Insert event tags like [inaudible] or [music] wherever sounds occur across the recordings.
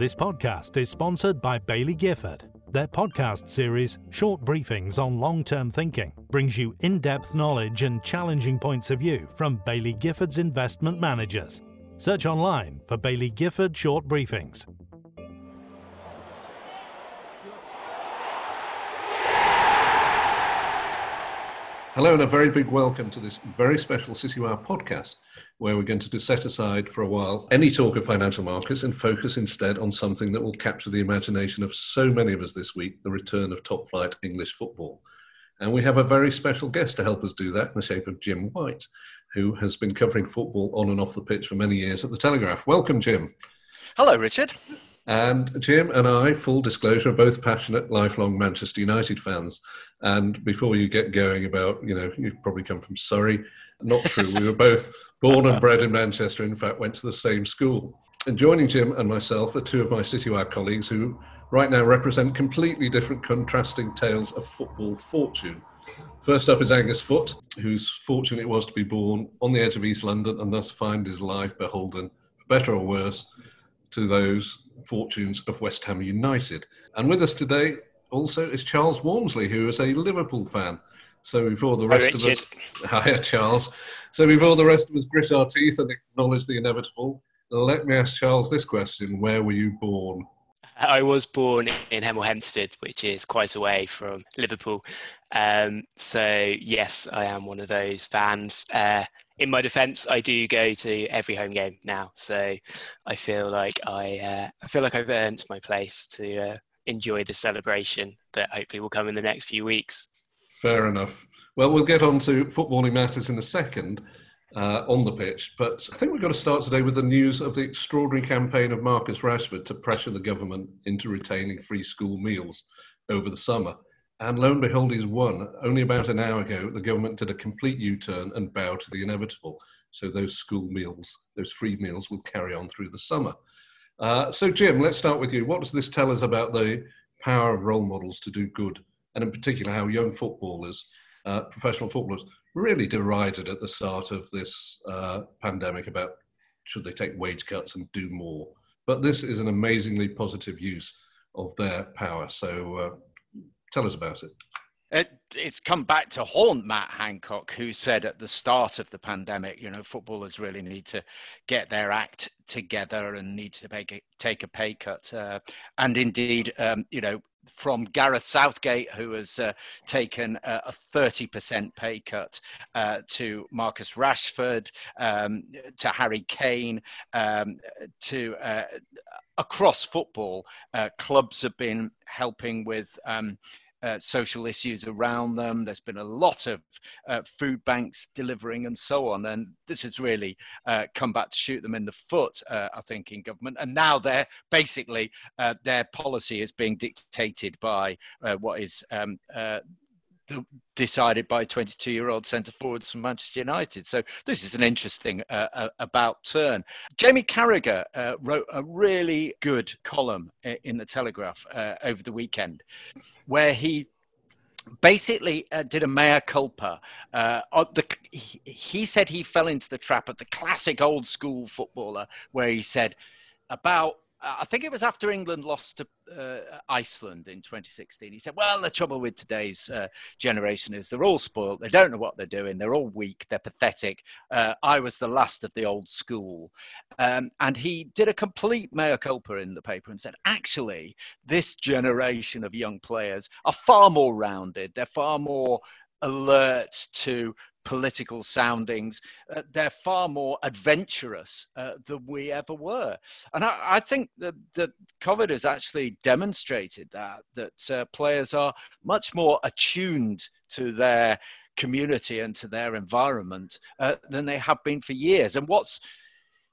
This podcast is sponsored by Baillie Gifford. Their podcast series, Short Briefings on Long Term Thinking, brings you in depth knowledge and challenging points of view from Baillie Gifford's investment managers. Search online for Baillie Gifford Short Briefings. Hello, and a very big welcome to this very special Citywire podcast, where we're going to set aside for a while any talk of financial markets and focus instead on something that will capture the imagination of so many of us this week the return of top flight English football. And we have a very special guest to help us do that in the shape of Jim White, who has been covering football on and off the pitch for many years at the Telegraph. Welcome, Jim. Hello, Richard. And Jim and I, full disclosure, are both passionate, lifelong Manchester United fans. And before you get going about, you know, you've probably come from Surrey. Not true. we were both born and bred in Manchester. In fact, went to the same school. And joining Jim and myself are two of my Citywire colleagues who right now represent completely different, contrasting tales of football fortune. First up is Angus Foote, whose fortune it was to be born on the edge of East London and thus find his life beholden, for better or worse, to those fortunes of West Ham United. And with us today also is Charles Walmsley, who is a Liverpool fan. So before the rest [laughs] Hi, of us, hiya Charles. So before the rest of us grit our teeth and acknowledge the inevitable, let me ask Charles this question: Where were you born? I was born in Hemel Hempstead, which is quite away from Liverpool. Um, so yes, I am one of those fans. Uh, in my defence, I do go to every home game now, so I feel like I uh, I feel like I've earned my place to uh, enjoy the celebration that hopefully will come in the next few weeks. Fair enough. Well, we'll get on to footballing matters in a second uh, on the pitch, but I think we've got to start today with the news of the extraordinary campaign of Marcus Rashford to pressure the government into retaining free school meals over the summer. And lo and behold, he's won. Only about an hour ago, the government did a complete U turn and bowed to the inevitable. So those school meals, those free meals, will carry on through the summer. Uh, so, Jim, let's start with you. What does this tell us about the power of role models to do good, and in particular, how young footballers, uh, professional footballers, really derided at the start of this uh, pandemic about should they take wage cuts and do more? But this is an amazingly positive use of their power. So, uh, tell us about it. It, it's come back to haunt Matt Hancock, who said at the start of the pandemic, you know, footballers really need to get their act together and need to a, take a pay cut. Uh, and indeed, um, you know, from Gareth Southgate, who has uh, taken a, a 30% pay cut uh, to Marcus Rashford, um, to Harry Kane, um, to uh, across football, uh, clubs have been helping with. Um, uh, social issues around them. There's been a lot of uh, food banks delivering and so on. And this has really uh, come back to shoot them in the foot, uh, I think, in government. And now they're basically, uh, their policy is being dictated by what is um, decided by 22 year old centre forwards from Manchester United. So this is an interesting uh, uh, about turn. Jamie Carragher uh, wrote a really good column in the Telegraph uh, over the weekend where he basically uh, did a mea culpa. Uh, the, he said he fell into the trap of the classic old school footballer where he said about I think it was after England lost to uh, Iceland in 2016. He said, Well, the trouble with today's uh, generation is they're all spoiled. They don't know what they're doing. They're all weak. They're pathetic. Uh, I was the last of the old school. Um, and he did a complete mea culpa in the paper and said, Actually, this generation of young players are far more rounded. They're far more alert to political soundings. Uh, they're far more adventurous uh, than we ever were. And I, I think that, that COVID has actually demonstrated that, that uh, players are much more attuned to their community and to their environment uh, than they have been for years. And what's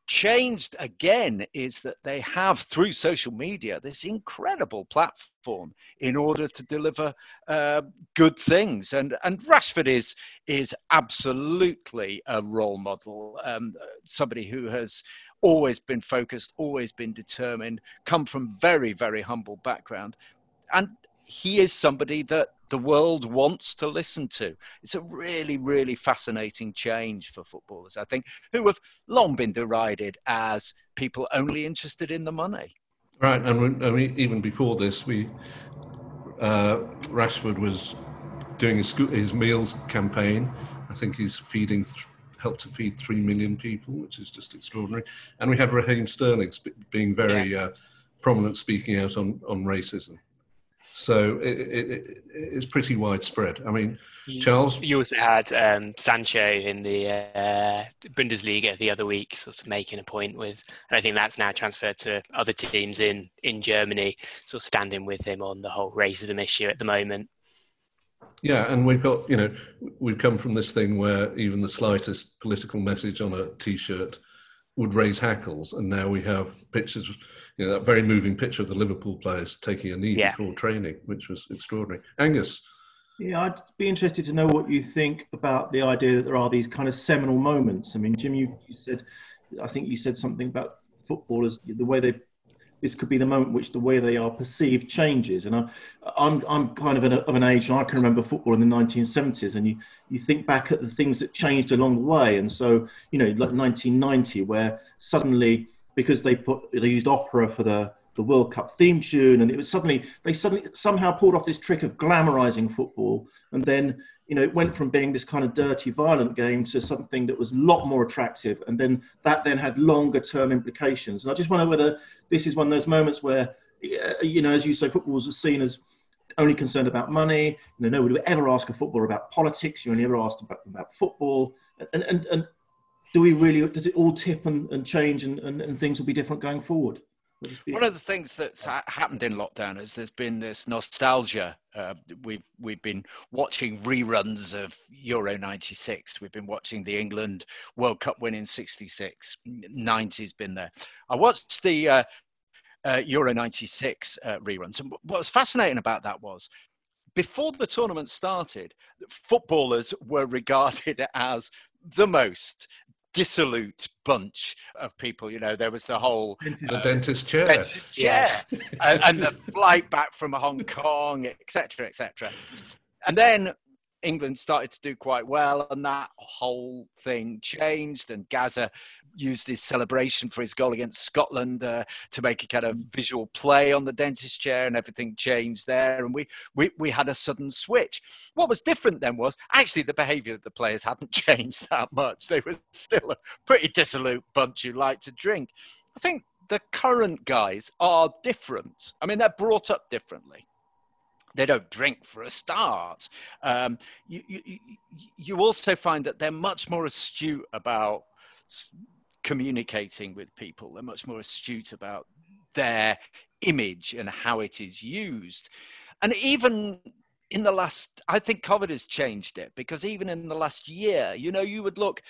changed again is that they have through social media this incredible platform in order to deliver uh, good things. And and Rashford is is absolutely a role model. Um, somebody who has always been focused always been determined come from very very humble background. And he is somebody that the world wants to listen to. It's a really, really fascinating change for footballers, I think, who have long been derided as people only interested in the money. Right, and I mean, even before this, we uh, Rashford was doing his, his meals campaign. I think he's feeding, th- helped to feed three million people, which is just extraordinary. And we had Raheem Sterling sp- being very yeah. uh, prominent, speaking out on on racism. So it, it, it's pretty widespread. I mean, Charles. You also had um, Sancho in the uh, Bundesliga the other week, sort of making a point with, and I think that's now transferred to other teams in in Germany, sort of standing with him on the whole racism issue at the moment. Yeah, and we've got you know we've come from this thing where even the slightest political message on a T-shirt would raise hackles, and now we have pictures, you know, that very moving picture of the Liverpool players taking a knee yeah. before training, which was extraordinary. Angus. Yeah, I'd be interested to know what you think about the idea that there are these kind of seminal moments. I mean, Jim, you, you said, I think you said something about footballers, the way they this could be the moment which the way they are perceived changes. And I, I'm, I'm kind of an, of an age, and I can remember football in the 1970s, and you, you think back at the things that changed along the way. And so, you know, like 1990, where suddenly, because they put they used opera for the the World Cup theme tune, and it was suddenly they suddenly somehow pulled off this trick of glamorizing football, and then you know, it went from being this kind of dirty, violent game to something that was a lot more attractive. And then that then had longer term implications. And I just wonder whether this is one of those moments where, you know, as you say, football was seen as only concerned about money. You know, nobody would ever ask a footballer about politics. You only ever asked about, about football. And, and, and do we really, does it all tip and, and change and, and, and things will be different going forward? One of the things that's happened in lockdown is there's been this nostalgia. Uh, we've we've been watching reruns of Euro '96. We've been watching the England World Cup win in '66. '90's been there. I watched the uh, uh, Euro '96 uh, reruns, and what was fascinating about that was before the tournament started, footballers were [laughs] regarded as the most dissolute bunch of people. You know, there was the whole the uh, dentist chair, dentist chair, and, and, the flight back from Hong Kong, etc., etc. And then England started to do quite well, and that whole thing changed. And Gazza used his celebration for his goal against Scotland uh, to make a kind of visual play on the dentist chair, and everything changed there. And we, we, we had a sudden switch. What was different then was actually the behaviour of the players hadn't [laughs] changed that much. They were still a pretty dissolute bunch who liked to drink. I think the current guys are different. I mean, they're brought up differently they don't drink for a start. Um, you, you, you also find that they're much more astute about communicating with people. They're much more astute about their image and how it is used. And even in the last, I think COVID has changed it because even in the last year, you know, you would look,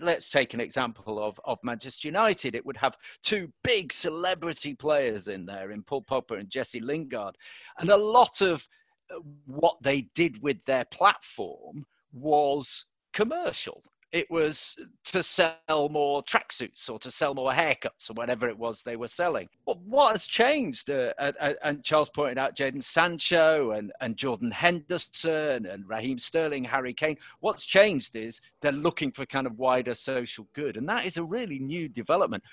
let's take an example of, of Manchester United. It would have two big celebrity players in there in Paul Pogba and Jesse Lingard. And a lot of uh, what they did with their platform was commercial it was to sell more tracksuits or to sell more haircuts or whatever it was they were selling. But what has changed? Uh, uh, and Charles pointed out Jadon Sancho and, and Jordan Henderson and Raheem Sterling, Harry Kane. What's changed is they're looking for kind of wider social good. And that is a really new development.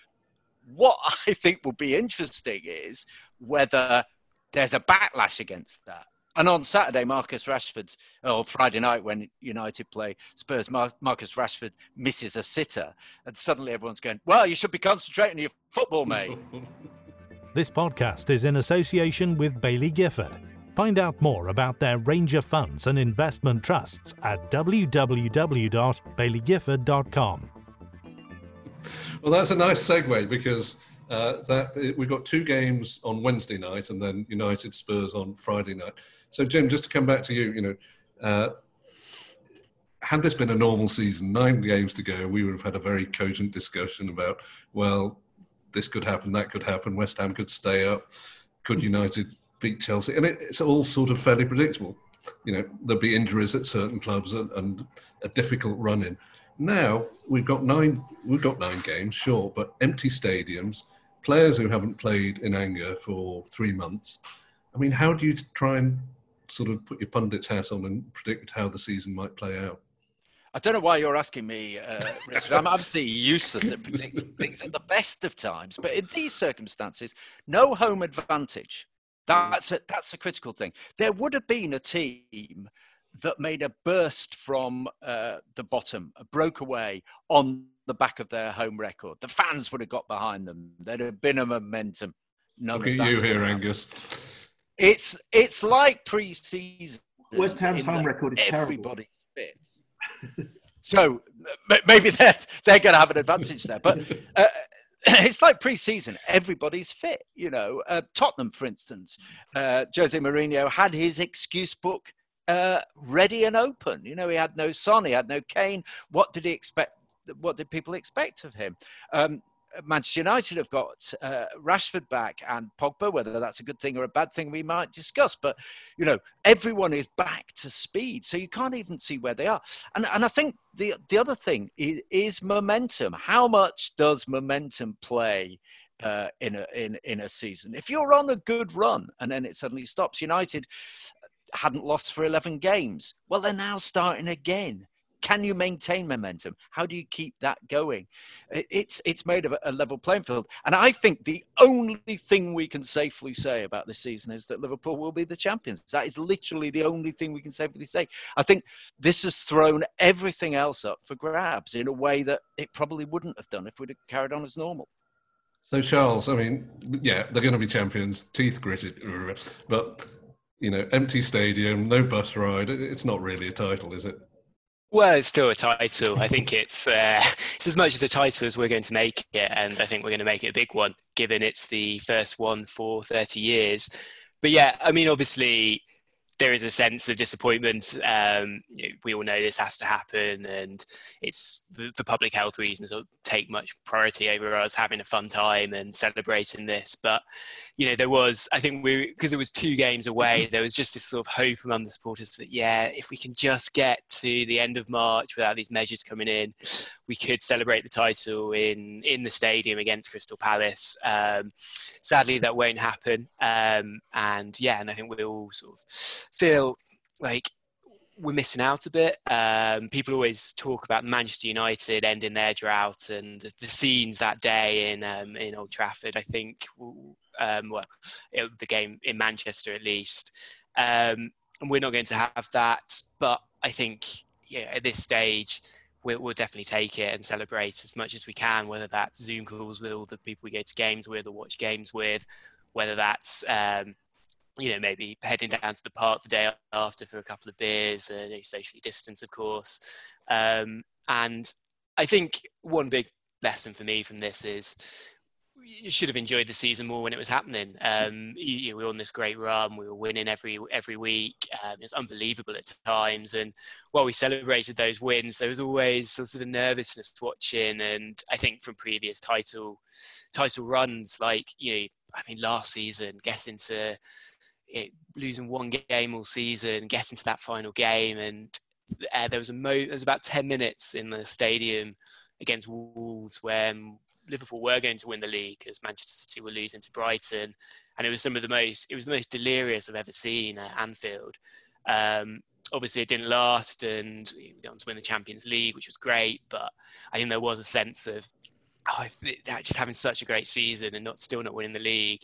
What [laughs] I think will be interesting is whether there's a backlash against that and on Saturday, Marcus Rashford's, or Friday night when United play Spurs, Marcus Rashford misses a sitter. And suddenly everyone's going, well, you should be concentrating on your football, mate. [laughs] this podcast is in association with Baillie Gifford. Find out more about their range of funds and investment trusts at www.bailliegifford.com. Well, that's a nice segue because uh, that we've got two games on Wednesday night and then United Spurs on Friday night. So, Jim, just to come back to you, you know, uh, had this been a normal season, nine games to go, we would have had a very cogent discussion about, well, this could happen, that could happen, West Ham could stay up, could United beat Chelsea, and it, it's all sort of fairly predictable. You know, there'll be injuries at certain clubs and, and a difficult run in. Now we've got nine, we've got nine games, sure, but empty stadiums, players who haven't played in anger for three months. I mean, how do you try and sort of put your pundit's hat on and predict how the season might play out? I don't know why you're asking me, uh, Richard. I'm obviously useless at predicting things at the best of times, but in these circumstances, no home advantage. That's a, that's a critical thing. There would have been a team that made a burst from uh, the bottom, broke away on the back of their home record. The fans would have got behind them. There'd have been a momentum. None Look at you here, Angus. It's it's like pre-season. West Ham's home record is terrible. everybody's fit. so maybe they're they're going to have an advantage there, but. Uh, [clears throat] it's like pre-season. Everybody's fit, you know. Uh, Tottenham, for instance, uh, Jose Mourinho had his excuse book uh, ready and open. You know, he had no Son, he had no Kane. What did he expect? What did people expect of him? Um, Manchester United have got uh, Rashford back and Pogba. Whether that's a good thing or a bad thing, we might discuss. But you know, everyone is back to speed, so you can't even see where they are. And and I think the the other thing is, is momentum. How much does momentum play? Uh, in a in in a season, if you're on a good run and then it suddenly stops, United hadn't lost for 11 games. Well, they're now starting again can you maintain momentum? How do you keep that going? It's it's made of a level playing field, and I think the only thing we can safely say about this season is that Liverpool will be the champions. That is literally the only thing we can safely say. I think this has thrown everything else up for grabs in a way that it probably wouldn't have done if we'd have carried on as normal. So Charles, I mean, yeah, they're going to be champions, teeth gritted, but you know, empty stadium, no bus ride. It's not really a title, is it? Well, it's still a title. I think it's uh, [laughs] it's as much as a title as we're going to make it, and I think we're going to make it a big one, given it's the first one for 30 years. But yeah, I mean, obviously, there is a sense of disappointment. Um, you know, we all know this has to happen, and it's for public health reasons. It'll take much priority over us having a fun time and celebrating this. But you know, there was, I think, we because it was two games away. There was just this sort of hope among the supporters that yeah, if we can just get to the end of March without these measures coming in, we could celebrate the title in in the stadium against Crystal Palace. Um, sadly, that won't happen. Um, and yeah, and I think we all sort of feel like we're missing out a bit. Um, people always talk about Manchester United ending their drought and the, the scenes that day in um, in Old Trafford. I think, um, well, it, the game in Manchester at least, um, and we're not going to have that. But I think, yeah, at this stage, we'll, we'll, definitely take it and celebrate as much as we can, whether that's Zoom calls with all the people we go to games with or watch games with, whether that's um, you know maybe heading down to the park the day after for a couple of beers, uh, socially distance, of course. Um, and I think one big lesson for me from this is you should have enjoyed the season more when it was happening. Um, you, you, we were on this great run. We were winning every every week. Um, it was unbelievable at times. And while we celebrated those wins, there was always sort of a nervousness watching. And I think from previous title title runs, like you know, I mean, last season, getting to it, losing one game all season, getting to that final game, and uh, there was a mo- there was about ten minutes in the stadium against Wolves when Liverpool were going to win the league as Manchester City were losing to Brighton, and it was some of the most it was the most delirious I've ever seen at Anfield. Um, obviously, it didn't last, and we got on to win the Champions League, which was great. But I think there was a sense of oh, just having such a great season and not still not winning the league.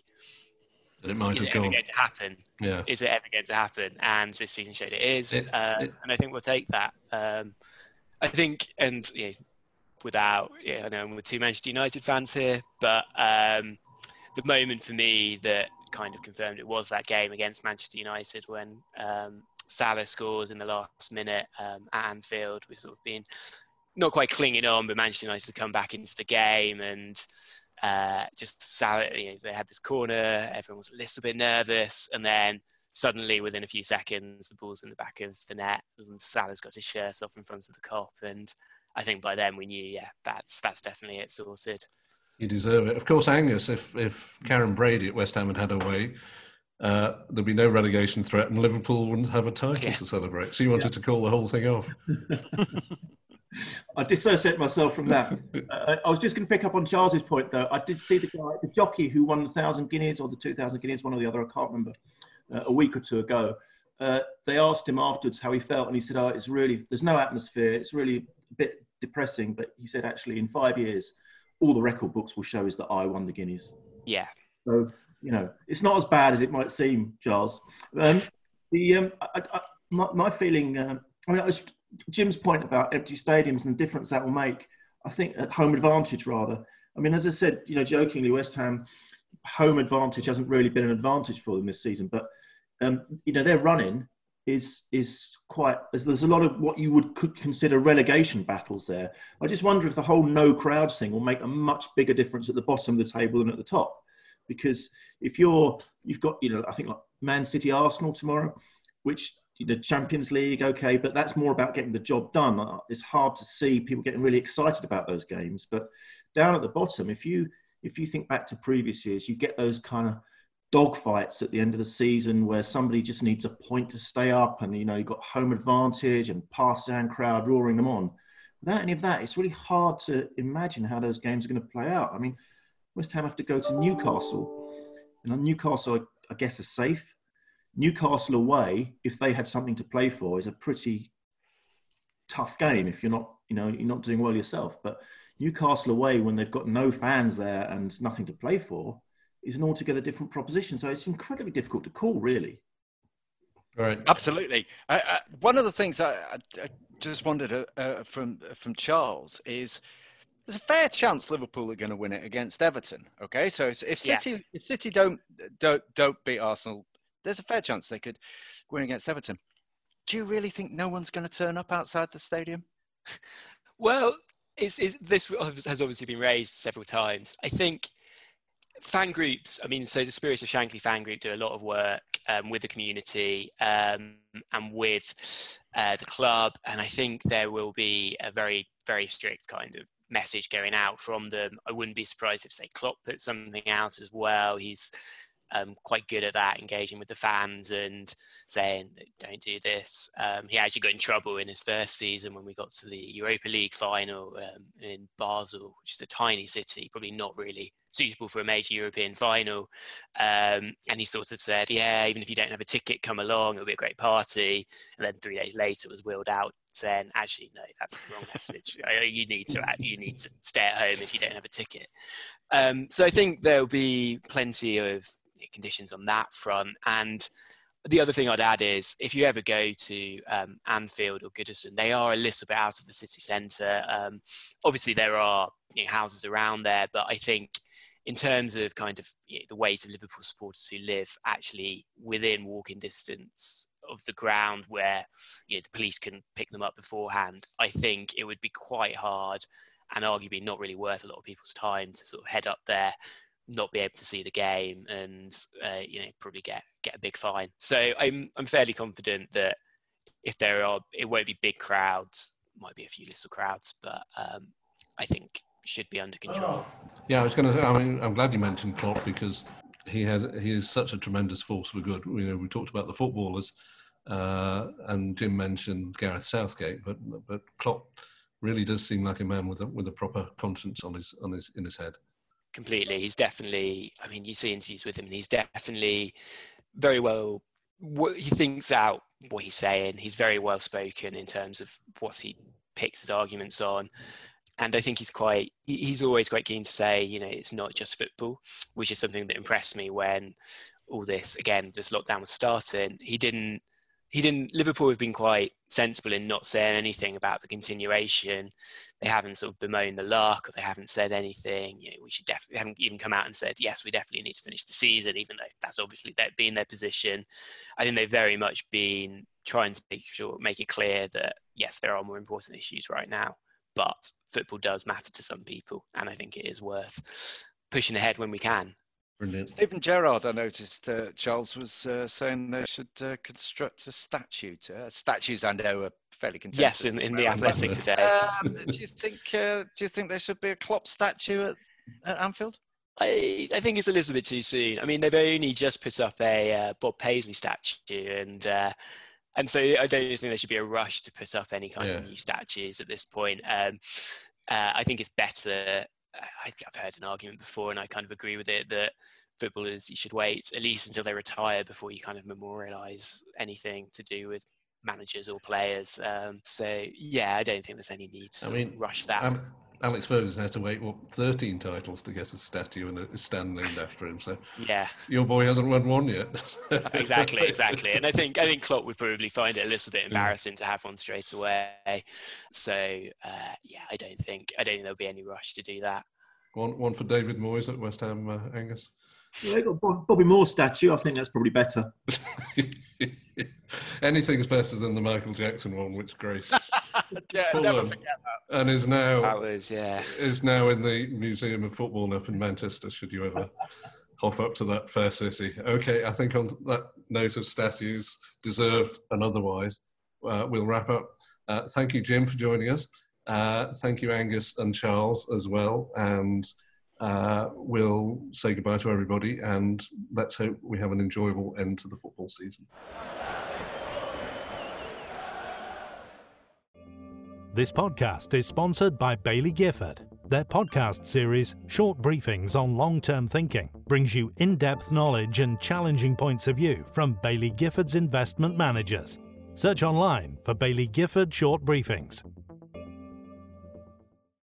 That it might is have gone. going to happen? Yeah. Is it ever going to happen? And this season showed it is, it, uh, it, and I think we'll take that. Um, I think, and yeah, without, yeah, I know I'm with two Manchester United fans here, but um, the moment for me that kind of confirmed it was that game against Manchester United when um, Salah scores in the last minute um, at Anfield. We've sort of been not quite clinging on, but Manchester United come back into the game and uh, just Salah, you know, they had this corner, everyone was a little bit nervous, and then suddenly within a few seconds, the ball's in the back of the net, and Salah's got his shirt off in front of the Kop and I think by then we knew, yeah, that's that's definitely it sorted. You deserve it, of course, Angus. If if Karren Brady at West Ham had had a way, uh, there'd be no relegation threat, and Liverpool wouldn't have a title yeah. to celebrate. So you wanted yeah. to call the whole thing off. [laughs] I dissociate myself from that. Uh, I was just going to pick up on Charles's point, though. I did see the guy, the jockey who won the thousand guineas or the two thousand guineas, one or the other, I can't remember, uh, a week or two ago. uh, they asked him afterwards how he felt, and he said, "Oh, it's really there's no atmosphere. It's really a bit depressing." But he said, "Actually, in five years, all the record books will show is that I won the Guineas." Yeah. So you know, it's not as bad as it might seem, Charles. Um, the um, I, I, my, my, feeling, um, I mean, was, Jim's point about empty stadiums and the difference that will make. I think at home advantage rather. I mean, as I said, you know, jokingly, West Ham home advantage hasn't really been an advantage for them this season, but um, you know, they're running is is quite. There's a lot of what you would could consider relegation battles there. I just wonder if the whole no crowd thing will make a much bigger difference at the bottom of the table than at the top, because if you're you've got you know I think like Man City Arsenal tomorrow, which the Champions League, okay, but that's more about getting the job done. Uh, it's hard to see people getting really excited about those games. But down at the bottom, if you if you think back to previous years, you get those kind of dogfights at the end of the season where somebody just needs a point to stay up, and you know you've got home advantage and partisan crowd roaring them on. Without any of that, it's really hard to imagine how those games are going to play out. I mean, West Ham have to go to Newcastle, and Newcastle, I guess, are safe Newcastle away, if they had something to play for, is a pretty tough game if you're not, you know, you're not doing well yourself. But Newcastle away, when they've got no fans there and nothing to play for, is an altogether different proposition. So it's incredibly difficult to call, really. Right. Absolutely. one of the things I, I just wondered uh, uh, from from Charles is there's a fair chance Liverpool are going to win it against Everton. Okay, so if City yeah. if City don't don't don't beat Arsenal there's a fair chance they could win against Everton. Do you really think no one's going to turn up outside the stadium? [laughs] well, it's, it's, this has obviously been raised several times. I think fan groups, I mean, so the Spirits of Shankly fan group do a lot of work um, with the community um, and with uh, the club. And I think there will be a very, very strict kind of message going out from them. I wouldn't be surprised if, say, Klopp put something out as well. He's um, quite good at that, engaging with the fans and saying, "Don't do this." Um, he actually got in trouble in his first season when we got to the Europa League final um, in Basel, which is a tiny city, probably not really suitable for a major European final. Um, and he sort of said, "Yeah, even if you don't have a ticket, come along. It'll be a great party." And then three days later, it was wheeled out saying, "Actually, no, that's the wrong message. [laughs] you need to you need to stay at home if you don't have a ticket." Um, so I think there'll be plenty of conditions on that front. And the other thing I'd add is if you ever go to um, Anfield or Goodison, they are a little bit out of the city centre. Um, obviously, there are you know, houses around there, but I think in terms of kind of you know, the ways of Liverpool supporters who live actually within walking distance of the ground where you know, the police can pick them up beforehand, I think it would be quite hard and arguably not really worth a lot of people's time to sort of head up there not be able to see the game and uh, you know probably get get a big fine. So I'm I'm fairly confident that if there are it won't be big crowds, might be a few little crowds, but um, I think should be under control. Yeah, I was going to. I mean, I'm glad you mentioned Klopp because he has he is such a tremendous force for good. You know, we talked about the footballers, uh, and Jim mentioned Gareth Southgate, but but Klopp really does seem like a man with a with a proper conscience on his on his in his head completely. He's definitely, I mean, you see interviews with him, and he's definitely very well. He thinks out what he's saying. He's very well spoken in terms of what he picks his arguments on. And I think he's quite, he's always quite keen to say, you know, it's not just football, which is something that impressed me when all this, again, this lockdown was starting. He didn't, he didn't. Liverpool have been quite sensible in not saying anything about the continuation. They haven't sort of bemoaned the luck, or they haven't said anything. You know, we should definitely haven't even come out and said yes, we definitely need to finish the season, even though that's obviously being their position. I think they've very much been trying to make sure make it clear that yes, there are more important issues right now, but football does matter to some people, and I think it is worth pushing ahead when we can. Brilliant. Steven Gerrard, I noticed that Charles was uh, saying they should uh, construct a statue. To, uh, statues, I know, are fairly contentious. Yes, in, in the Athletic today. Um, [laughs] do you think? Uh, do you think there should be a Klopp statue at, at Anfield? I, I, think it's a little bit too soon. I mean, they've only just put up a uh, Bob Paisley statue, and uh, and so I don't think there should be a rush to put up any kind yeah. of new statues at this point. Um, I think it's better I've heard an argument before, and I kind of agree with it that footballers, you should wait at least until they retire before you kind of memorialise anything to do with managers or players. Um, so yeah, I don't think there's any need to I mean, rush that. Um, Alex Ferguson had to wait what 13 titles to get a statue and a stand named after him. So yeah, your boy hasn't won one yet. [laughs] exactly, exactly. And I think I think Klopp would probably find it a little bit embarrassing to have one straight away. So uh, yeah, I don't think I don't think there'll be any rush to do that. One one for David Moyes at West Ham, uh, Angus. Yeah, they got Bobby Moore statue. I think that's probably better. [laughs] Anything's better than the Michael Jackson one, which Grace [laughs] yeah, never forget that. and is now that was yeah is now in the Museum of Football up in Manchester. Should you ever [laughs] hop up to that fair city? Okay, I think on that note of statues, deserved and otherwise, uh, we'll wrap up. Uh, thank you, Jim, for joining us. Uh, thank you, Angus and Charles, as well, and uh, we'll say goodbye to everybody and let's hope we have an enjoyable end to the football season. This podcast is sponsored by Baillie Gifford. Their podcast series, Short Briefings on Long Term Thinking, brings you in depth knowledge and challenging points of view from Baillie Gifford's investment managers. Search online for Baillie Gifford Short Briefings